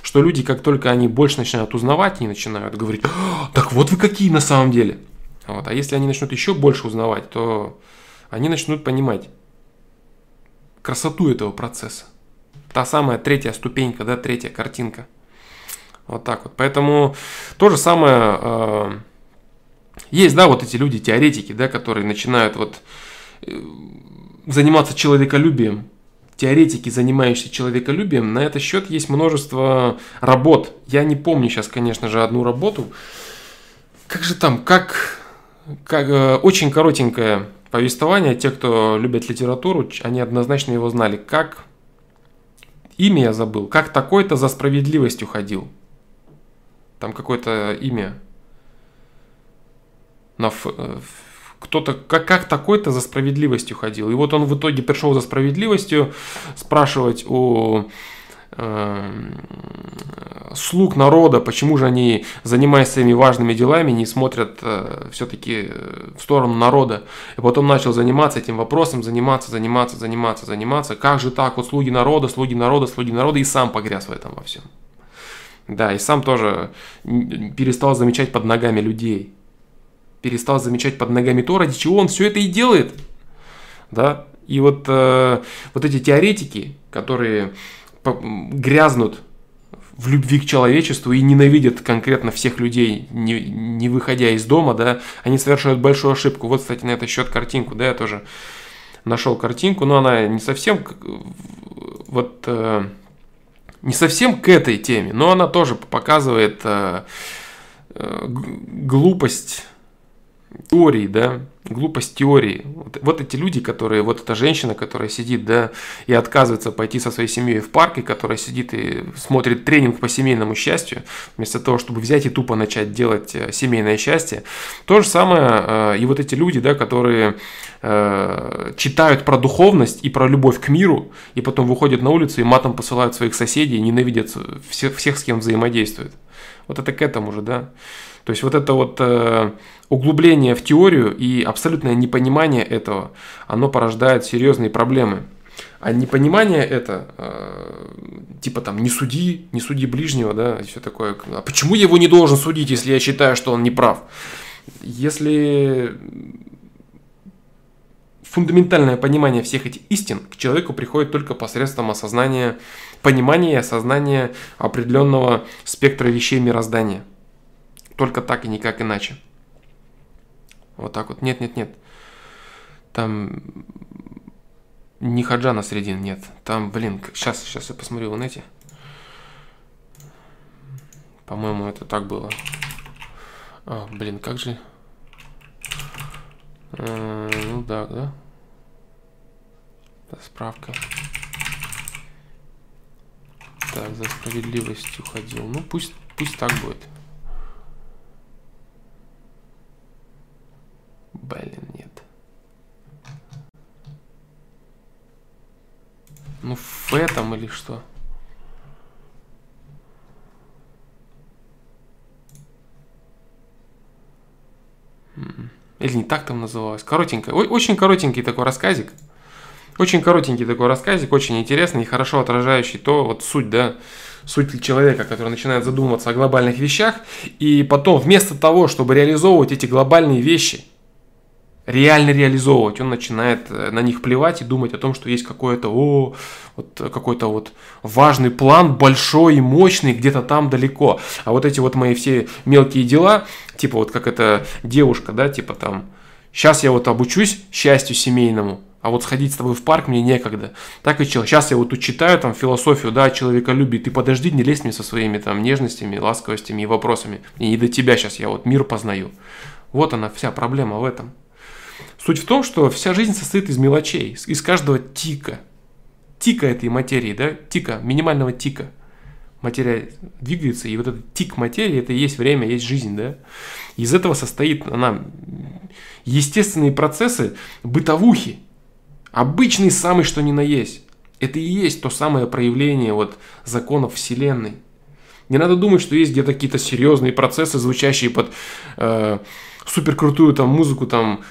что люди, как только они больше начинают узнавать, они начинают говорить, «А, так вот вы какие на самом деле. Вот. А если они начнут еще больше узнавать, то они начнут понимать красоту этого процесса. Та самая третья ступенька, да, третья картинка – вот так вот. Поэтому то же самое э, есть, да, вот эти люди, теоретики, да, которые начинают вот э, заниматься человеколюбием. Теоретики, занимающиеся человеколюбием, на этот счет есть множество работ. Я не помню сейчас, конечно же, одну работу. Как же там, как, как э, очень коротенькое повествование. Те, кто любят литературу, они однозначно его знали. Как имя я забыл, как такой-то за справедливостью ходил. Там какое-то имя. На ф... Э, кто-то, как, как такой-то за справедливостью ходил. И вот он в итоге пришел за справедливостью спрашивать у Эм, слуг народа, почему же они, занимаясь своими важными делами, не смотрят э, все-таки э, в сторону народа. И потом начал заниматься этим вопросом, заниматься, заниматься, заниматься, заниматься. Как же так, вот слуги народа, слуги народа, слуги народа, и сам погряз в этом во всем. Да, и сам тоже перестал замечать под ногами людей. Перестал замечать под ногами то, ради чего он все это и делает. Да, и вот, э, вот эти теоретики, которые грязнут в любви к человечеству и ненавидят конкретно всех людей, не, не выходя из дома, да, они совершают большую ошибку. Вот, кстати, на этот счет картинку, да, я тоже нашел картинку, но она не совсем вот э, не совсем к этой теме, но она тоже показывает э, э, глупость теории, да, глупость теории. Вот, вот эти люди, которые, вот эта женщина, которая сидит, да, и отказывается пойти со своей семьей в парк, и которая сидит и смотрит тренинг по семейному счастью, вместо того, чтобы взять и тупо начать делать э, семейное счастье. То же самое э, и вот эти люди, да, которые э, читают про духовность и про любовь к миру, и потом выходят на улицу и матом посылают своих соседей, ненавидят всех, всех с кем взаимодействуют. Вот это к этому же, да. То есть вот это вот э, углубление в теорию и абсолютное непонимание этого, оно порождает серьезные проблемы. А непонимание это, э, типа там, не суди, не суди ближнего, да, и все такое. А почему я его не должен судить, если я считаю, что он не прав? Если фундаментальное понимание всех этих истин к человеку приходит только посредством осознания, понимания и осознания определенного спектра вещей мироздания – только так и никак иначе. Вот так вот. Нет, нет, нет. Там не Хаджана Средин, нет. Там, блин, сейчас, сейчас я посмотрю в эти. По-моему, это так было. А, блин, как же... А, ну да, да. да. Справка. Так, за справедливостью ходил. Ну, пусть, пусть так будет. Блин, нет. Ну, в этом или что? М-м. Или не так там называлось. Коротенько. Ой, очень коротенький такой рассказик. Очень коротенький такой рассказик, очень интересный и хорошо отражающий то, вот суть, да, суть человека, который начинает задумываться о глобальных вещах, и потом вместо того, чтобы реализовывать эти глобальные вещи – реально реализовывать. Он начинает э, на них плевать и думать о том, что есть какой-то, о, вот какой-то вот важный план, большой и мощный, где-то там далеко. А вот эти вот мои все мелкие дела, типа вот как эта девушка, да, типа там, сейчас я вот обучусь счастью семейному, а вот сходить с тобой в парк мне некогда. Так и человек. Сейчас я вот тут читаю там философию, да, человека любит. Ты подожди, не лезь мне со своими там нежностями, ласковостями и вопросами. И не до тебя сейчас я вот мир познаю. Вот она, вся проблема в этом. Суть в том, что вся жизнь состоит из мелочей, из каждого тика. Тика этой материи, да, тика, минимального тика. Материя двигается, и вот этот тик материи, это и есть время, есть жизнь, да. Из этого состоит она естественные процессы бытовухи. Обычный самый что ни на есть. Это и есть то самое проявление вот законов Вселенной. Не надо думать, что есть где-то какие-то серьезные процессы, звучащие под э, супер крутую там музыку там,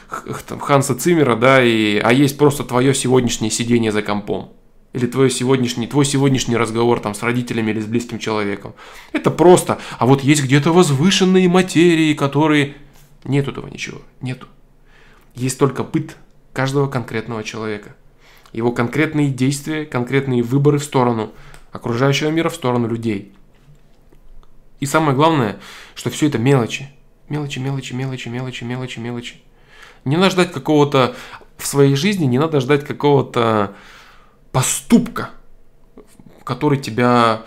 там Ханса Циммера, да, и, а есть просто твое сегодняшнее сидение за компом. Или твой сегодняшний, твой сегодняшний разговор там с родителями или с близким человеком. Это просто. А вот есть где-то возвышенные материи, которые... Нет этого ничего. Нету. Есть только быт каждого конкретного человека. Его конкретные действия, конкретные выборы в сторону окружающего мира, в сторону людей. И самое главное, что все это мелочи. Мелочи, мелочи, мелочи, мелочи, мелочи, мелочи. Не надо ждать какого-то в своей жизни, не надо ждать какого-то поступка, который тебя,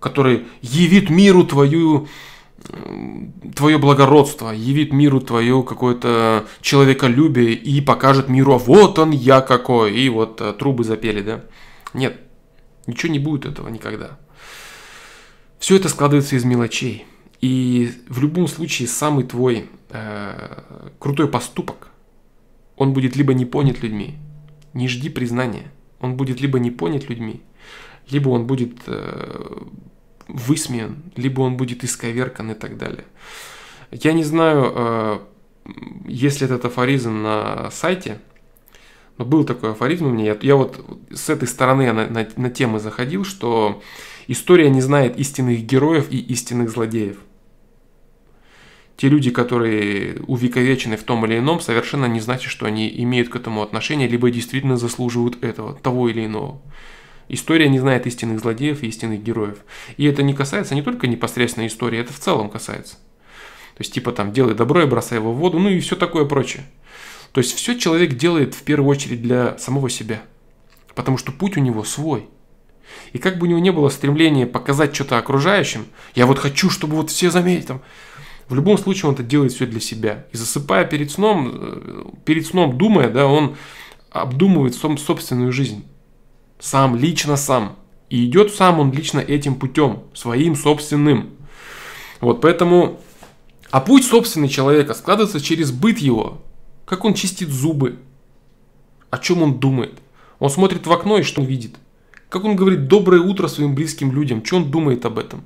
который явит миру твою, твое благородство, явит миру твое какое-то человеколюбие и покажет миру, а вот он я какой, и вот э, трубы запели, да? Нет, ничего не будет этого никогда. Все это складывается из мелочей. И в любом случае самый твой э, крутой поступок, он будет либо не понят людьми, не жди признания, он будет либо не понят людьми, либо он будет э, высмеян, либо он будет исковеркан и так далее. Я не знаю, э, есть ли этот афоризм на сайте, но был такой афоризм у меня. Я, я вот с этой стороны на, на, на темы заходил, что история не знает истинных героев и истинных злодеев. Те люди, которые увековечены в том или ином, совершенно не значит, что они имеют к этому отношение, либо действительно заслуживают этого, того или иного. История не знает истинных злодеев и истинных героев. И это не касается не только непосредственно истории, это в целом касается. То есть, типа там, делай добро и бросай его в воду, ну и все такое прочее. То есть, все человек делает в первую очередь для самого себя. Потому что путь у него свой. И как бы у него не было стремления показать что-то окружающим, я вот хочу, чтобы вот все заметили, там, в любом случае он это делает все для себя. И засыпая перед сном, э, перед сном думая, да, он обдумывает собственную жизнь сам, лично сам. И идет сам он лично этим путем, своим собственным. Вот поэтому, а путь собственный человека складывается через быт его, как он чистит зубы, о чем он думает. Он смотрит в окно и что он видит. Как он говорит доброе утро своим близким людям, что он думает об этом.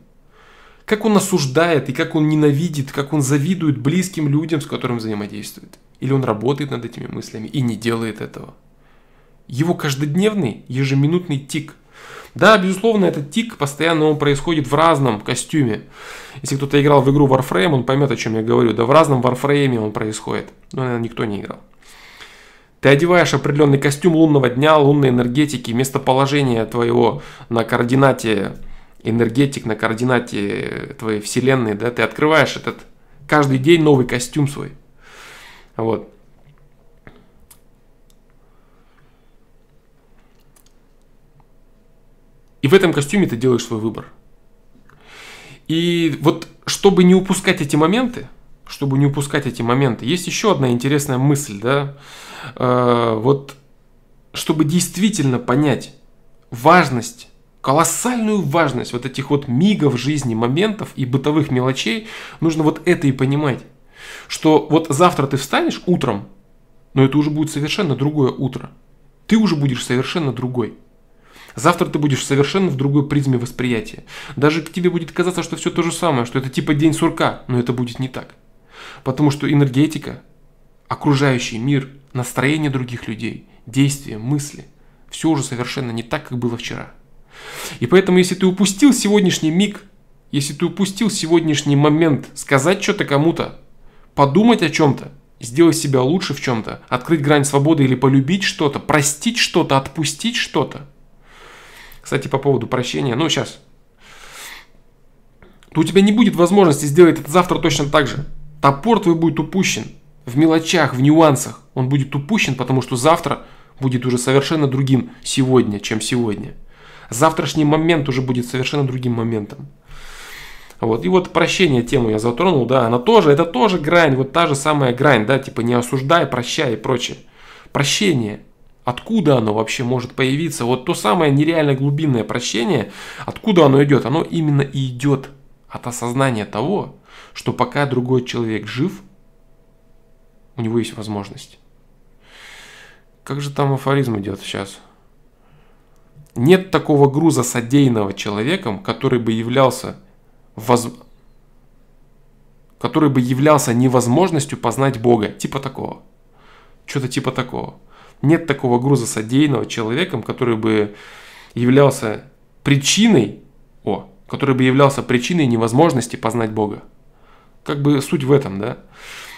Как он осуждает и как он ненавидит, как он завидует близким людям, с которыми взаимодействует. Или он работает над этими мыслями и не делает этого его каждодневный, ежеминутный тик. Да, безусловно, этот тик постоянно он происходит в разном костюме. Если кто-то играл в игру Warframe, он поймет, о чем я говорю. Да в разном Warframe он происходит. Но, наверное, никто не играл. Ты одеваешь определенный костюм лунного дня, лунной энергетики, местоположение твоего на координате энергетик, на координате твоей вселенной, да, ты открываешь этот каждый день новый костюм свой. Вот. И в этом костюме ты делаешь свой выбор. И вот чтобы не упускать эти моменты, чтобы не упускать эти моменты, есть еще одна интересная мысль, да, э, вот чтобы действительно понять важность, колоссальную важность вот этих вот мигов жизни, моментов и бытовых мелочей, нужно вот это и понимать, что вот завтра ты встанешь утром, но это уже будет совершенно другое утро, ты уже будешь совершенно другой. Завтра ты будешь совершенно в другой призме восприятия. Даже тебе будет казаться, что все то же самое, что это типа день сурка, но это будет не так. Потому что энергетика, окружающий мир, настроение других людей, действия, мысли, все уже совершенно не так, как было вчера. И поэтому, если ты упустил сегодняшний миг, если ты упустил сегодняшний момент сказать что-то кому-то, подумать о чем-то, сделать себя лучше в чем-то, открыть грань свободы или полюбить что-то, простить что-то, отпустить что-то – кстати, по поводу прощения, ну сейчас. То у тебя не будет возможности сделать это завтра точно так же. Топор твой будет упущен. В мелочах, в нюансах. Он будет упущен, потому что завтра будет уже совершенно другим сегодня, чем сегодня. Завтрашний момент уже будет совершенно другим моментом. Вот. И вот прощение тему я затронул, да, она тоже, это тоже грань, вот та же самая грань, да, типа не осуждай, прощай и прочее. Прощение – Откуда оно вообще может появиться? Вот то самое нереально глубинное прощение, откуда оно идет? Оно именно и идет от осознания того, что пока другой человек жив, у него есть возможность. Как же там афоризм идет сейчас? Нет такого груза содеянного человеком, который бы являлся воз... который бы являлся невозможностью познать Бога. Типа такого. Что-то типа такого нет такого груза содеянного человеком, который бы являлся причиной, о, который бы являлся причиной невозможности познать Бога. Как бы суть в этом, да.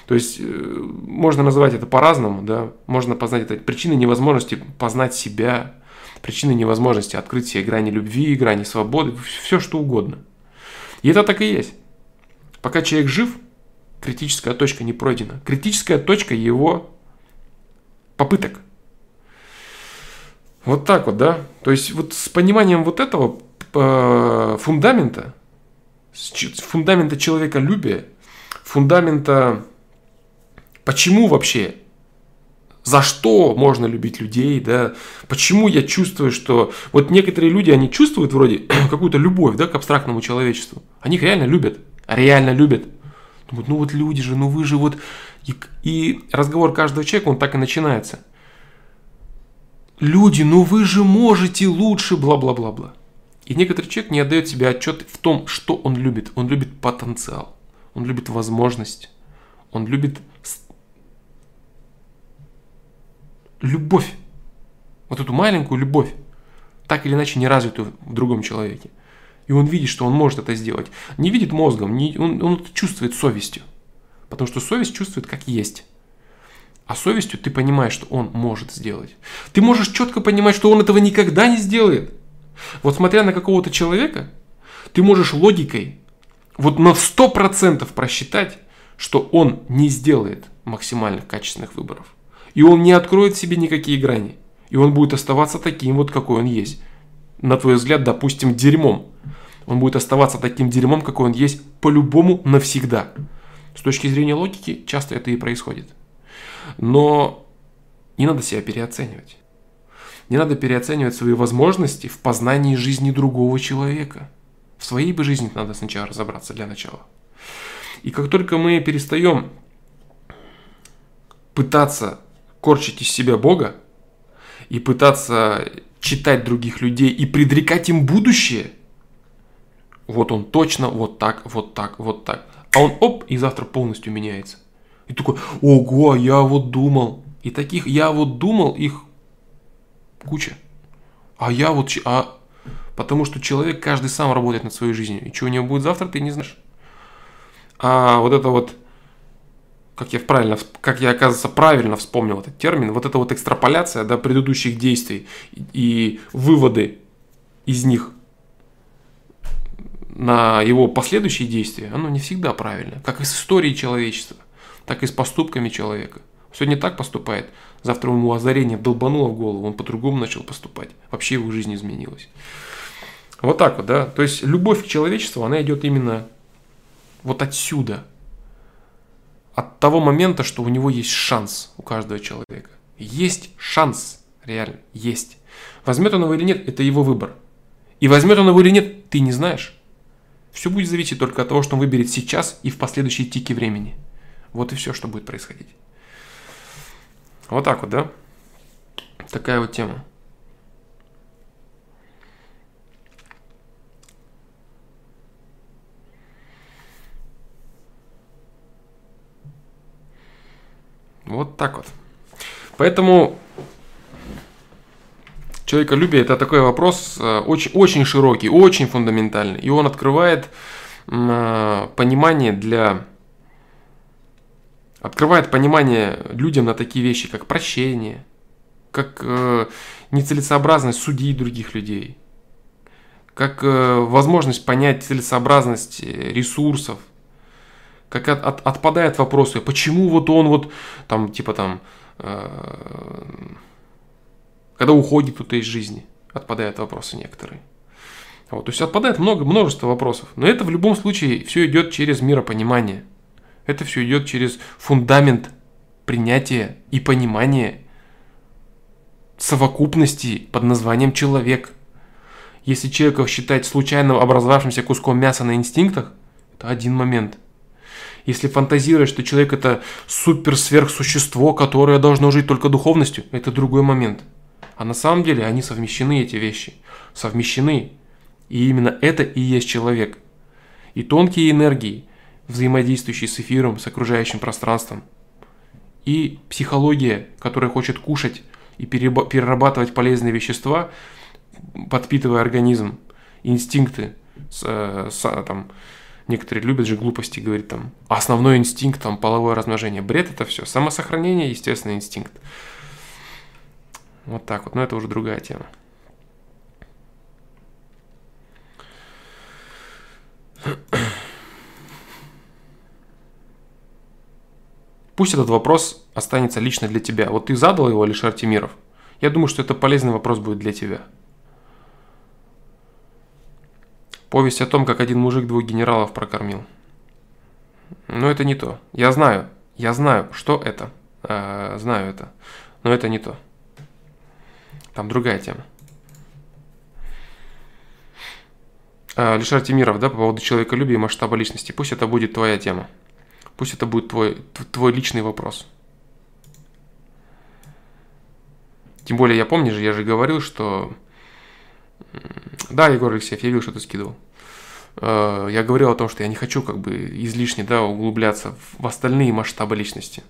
То есть э, можно называть это по-разному, да. Можно познать это причиной невозможности познать себя, причиной невозможности открыть себе грани любви, грани свободы, все что угодно. И это так и есть. Пока человек жив, критическая точка не пройдена. Критическая точка его попыток. Вот так вот, да? То есть вот с пониманием вот этого э, фундамента, фундамента человеколюбия, фундамента почему вообще, за что можно любить людей, да, почему я чувствую, что вот некоторые люди, они чувствуют вроде <clears throat> какую-то любовь, да, к абстрактному человечеству, они их реально любят, реально любят. Думают, ну вот люди же, ну вы же вот, и, и разговор каждого человека, он так и начинается – люди, ну вы же можете лучше, бла-бла-бла-бла. И некоторый человек не отдает себе отчет в том, что он любит. Он любит потенциал, он любит возможность, он любит любовь. Вот эту маленькую любовь, так или иначе не развитую в другом человеке. И он видит, что он может это сделать. Не видит мозгом, не, он, он это чувствует совестью. Потому что совесть чувствует как есть. А совестью ты понимаешь, что он может сделать. Ты можешь четко понимать, что он этого никогда не сделает. Вот смотря на какого-то человека, ты можешь логикой вот на 100% просчитать, что он не сделает максимальных качественных выборов. И он не откроет себе никакие грани. И он будет оставаться таким вот, какой он есть. На твой взгляд, допустим, дерьмом. Он будет оставаться таким дерьмом, какой он есть, по-любому навсегда. С точки зрения логики, часто это и происходит. Но не надо себя переоценивать. Не надо переоценивать свои возможности в познании жизни другого человека. В своей бы жизни надо сначала разобраться для начала. И как только мы перестаем пытаться корчить из себя Бога и пытаться читать других людей и предрекать им будущее, вот он точно вот так, вот так, вот так. А он оп, и завтра полностью меняется. И такой, ого, я вот думал. И таких, я вот думал, их куча. А я вот, а, потому что человек каждый сам работает над своей жизнью. И что у него будет завтра, ты не знаешь. А вот это вот, как я правильно, как я, оказывается, правильно вспомнил этот термин, вот это вот экстраполяция до да, предыдущих действий и, выводы из них на его последующие действия, оно не всегда правильно. Как и с историей человечества, так и с поступками человека. Сегодня так поступает, завтра ему озарение долбануло в голову, он по-другому начал поступать. Вообще его жизнь изменилась. Вот так вот, да. То есть любовь к человечеству, она идет именно вот отсюда. От того момента, что у него есть шанс у каждого человека. Есть шанс, реально, есть. Возьмет он его или нет, это его выбор. И возьмет он его или нет, ты не знаешь. Все будет зависеть только от того, что он выберет сейчас и в последующие тики времени. Вот и все, что будет происходить. Вот так вот, да? Такая вот тема. Вот так вот. Поэтому человеколюбие это такой вопрос э, очень, очень широкий, очень фундаментальный. И он открывает э, понимание для... Открывает понимание людям на такие вещи, как прощение, как э, нецелесообразность судить других людей, как возможность понять целесообразность ресурсов, как от, от, отпадают вопросы, почему вот он вот там типа там когда уходит кто-то из жизни, отпадают вопросы некоторые. Вот, то есть отпадает много, множество вопросов. Но это в любом случае все идет через миропонимание. Это все идет через фундамент принятия и понимания совокупности под названием человек. Если человека считать случайно образовавшимся куском мяса на инстинктах, это один момент. Если фантазировать, что человек это супер сверхсущество, которое должно жить только духовностью, это другой момент. А на самом деле они совмещены, эти вещи. Совмещены. И именно это и есть человек. И тонкие энергии, взаимодействующие с эфиром, с окружающим пространством. И психология, которая хочет кушать и перерабатывать полезные вещества, подпитывая организм. Инстинкты, с, э, с, там, некоторые любят же глупости говорить там, основной инстинкт, там, половое размножение. Бред это все. Самосохранение, естественный инстинкт. Вот так вот, но это уже другая тема. Пусть этот вопрос останется лично для тебя. Вот ты задал его, Алишер Тимиров. Я думаю, что это полезный вопрос будет для тебя. Повесть о том, как один мужик двух генералов прокормил. Но это не то. Я знаю, я знаю, что это. Э, знаю это. Но это не то. Там другая тема. А, Лишар Тимиров, да, по поводу человеколюбия и масштаба личности. Пусть это будет твоя тема. Пусть это будет твой, твой личный вопрос. Тем более, я помню же, я же говорил, что Да, Егор Алексеев, я видел, что ты скидывал. Э, я говорил о том, что я не хочу как бы излишне да, углубляться в остальные масштабы личности.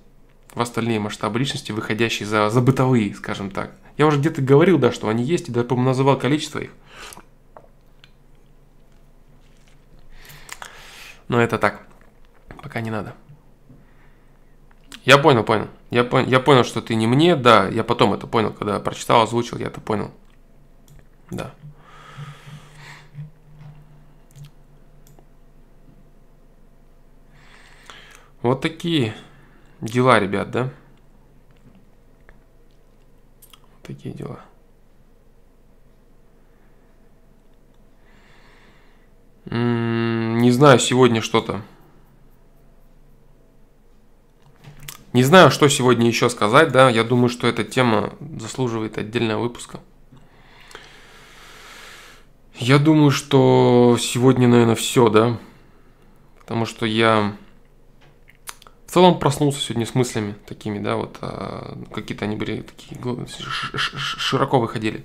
В остальные масштабы личности, выходящие за, за бытовые, скажем так. Я уже где-то говорил, да, что они есть, и даже, по-моему, называл количество их. Но это так. Пока не надо. Я понял, понял. Я, пон- я понял, что ты не мне, да. Я потом это понял, когда прочитал, озвучил, я это понял. Да. Вот такие дела, ребят, да? Вот такие дела. Не знаю, сегодня что-то. Не знаю, что сегодня еще сказать, да. Я думаю, что эта тема заслуживает отдельного выпуска. Я думаю, что сегодня, наверное, все, да. Потому что я в целом проснулся сегодня с мыслями такими, да, вот а, какие-то они были такие широко выходили.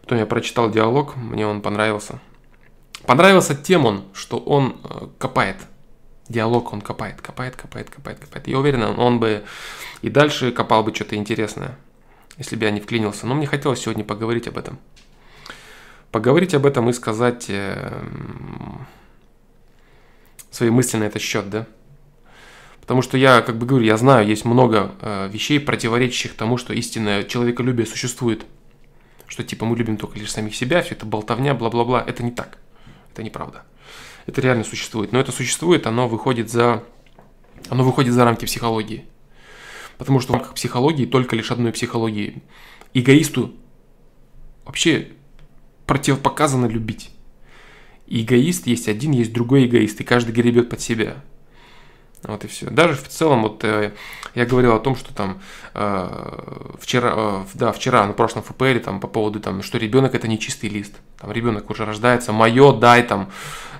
Потом я прочитал диалог, мне он понравился. Понравился тем он, что он э, копает. Диалог он копает, копает, копает, копает, копает. Я уверен, он бы и дальше копал бы что-то интересное, если бы я не вклинился. Но мне хотелось сегодня поговорить об этом. Поговорить об этом и сказать э, свои мысли на этот счет, да. Потому что я, как бы говорю, я знаю, есть много э, вещей, противоречащих тому, что истинное человеколюбие существует. Что типа мы любим только лишь самих себя, все это болтовня, бла-бла-бла. Это не так. Это неправда. Это реально существует. Но это существует, оно выходит за, оно выходит за рамки психологии. Потому что в рамках психологии только лишь одной психологии. Эгоисту вообще противопоказано любить. И эгоист есть один, есть другой эгоист, и каждый гребет под себя. Вот и все. Даже в целом, вот э, я говорил о том, что там э, вчера, э, да, вчера на прошлом ФПЛ там по поводу там, что ребенок это не чистый лист. Там ребенок уже рождается, мое, дай там,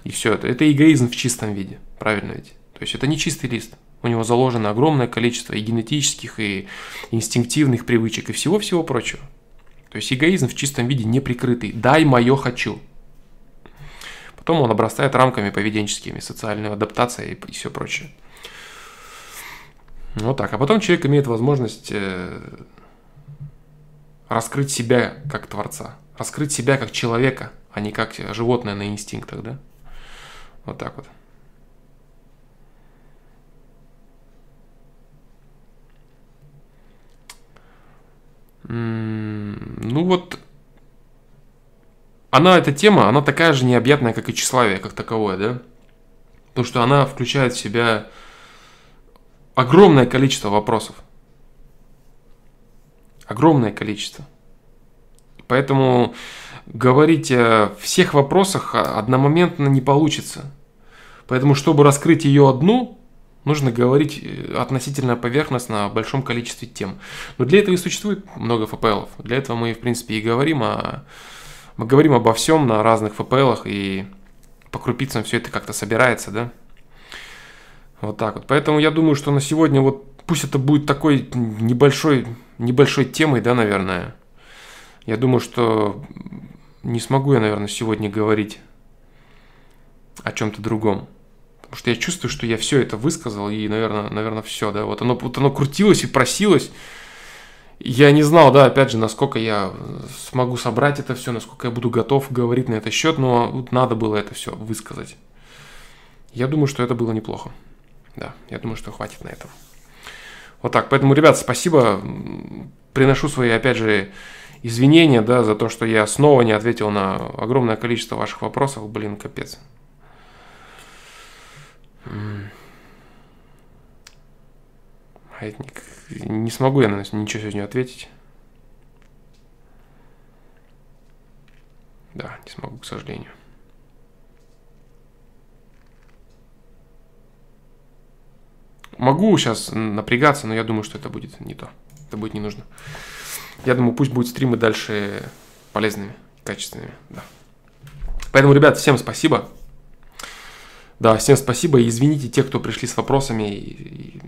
и все это. Это эгоизм в чистом виде, правильно ведь? То есть это не чистый лист. У него заложено огромное количество и генетических, и инстинктивных привычек, и всего-всего прочего. То есть эгоизм в чистом виде не прикрытый. Дай мое хочу. Потом он обрастает рамками поведенческими, социальной адаптацией и все прочее. Вот так. А потом человек имеет возможность э, раскрыть себя как творца, раскрыть себя как человека, а не как животное на инстинктах, да? Вот так вот. Ну вот, она, эта тема, она такая же необъятная, как и тщеславие, как таковое, да? Потому что она включает в себя огромное количество вопросов. Огромное количество. Поэтому говорить о всех вопросах одномоментно не получится. Поэтому, чтобы раскрыть ее одну, нужно говорить э, относительно поверхностно о большом количестве тем. Но для этого и существует много ФПЛов. Для этого мы, в принципе, и говорим о... Мы говорим обо всем на разных ФПЛах, и по крупицам все это как-то собирается, да? Вот так вот. Поэтому я думаю, что на сегодня вот пусть это будет такой небольшой, небольшой темой, да, наверное. Я думаю, что не смогу я, наверное, сегодня говорить о чем-то другом. Потому что я чувствую, что я все это высказал, и, наверное, наверное, все, да. Вот оно, вот оно крутилось и просилось. Я не знал, да, опять же, насколько я смогу собрать это все, насколько я буду готов говорить на этот счет, но вот надо было это все высказать. Я думаю, что это было неплохо. Да, я думаю, что хватит на этом. Вот так. Поэтому, ребят, спасибо. Приношу свои, опять же, извинения, да, за то, что я снова не ответил на огромное количество ваших вопросов. Блин, капец. Маятник. Не смогу я, наверное, ничего сегодня ответить. Да, не смогу, к сожалению. Могу сейчас напрягаться, но я думаю, что это будет не то. Это будет не нужно. Я думаю, пусть будут стримы дальше полезными, качественными. Да. Поэтому, ребят, всем спасибо. Да, всем спасибо. И извините те, кто пришли с вопросами,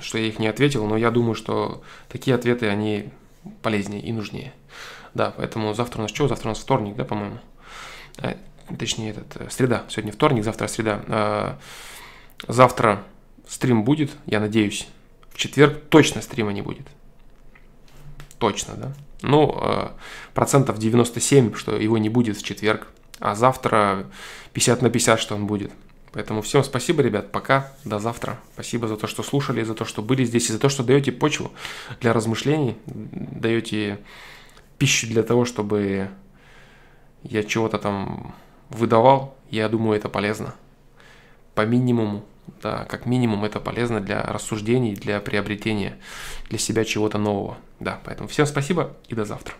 что я их не ответил, но я думаю, что такие ответы, они полезнее и нужнее. Да, поэтому завтра у нас что? Завтра у нас вторник, да, по-моему? э, точнее, этот, э, среда, сегодня вторник, завтра среда. Э, завтра стрим будет, я надеюсь. В четверг точно стрима не будет. Точно, да? Ну, э, процентов 97, что его не будет в четверг. А завтра 50 на 50, что он будет. Поэтому всем спасибо, ребят, пока, до завтра. Спасибо за то, что слушали, за то, что были здесь, и за то, что даете почву для размышлений, даете пищу для того, чтобы я чего-то там выдавал. Я думаю, это полезно. По минимуму, да, как минимум это полезно для рассуждений, для приобретения для себя чего-то нового. Да, поэтому всем спасибо и до завтра.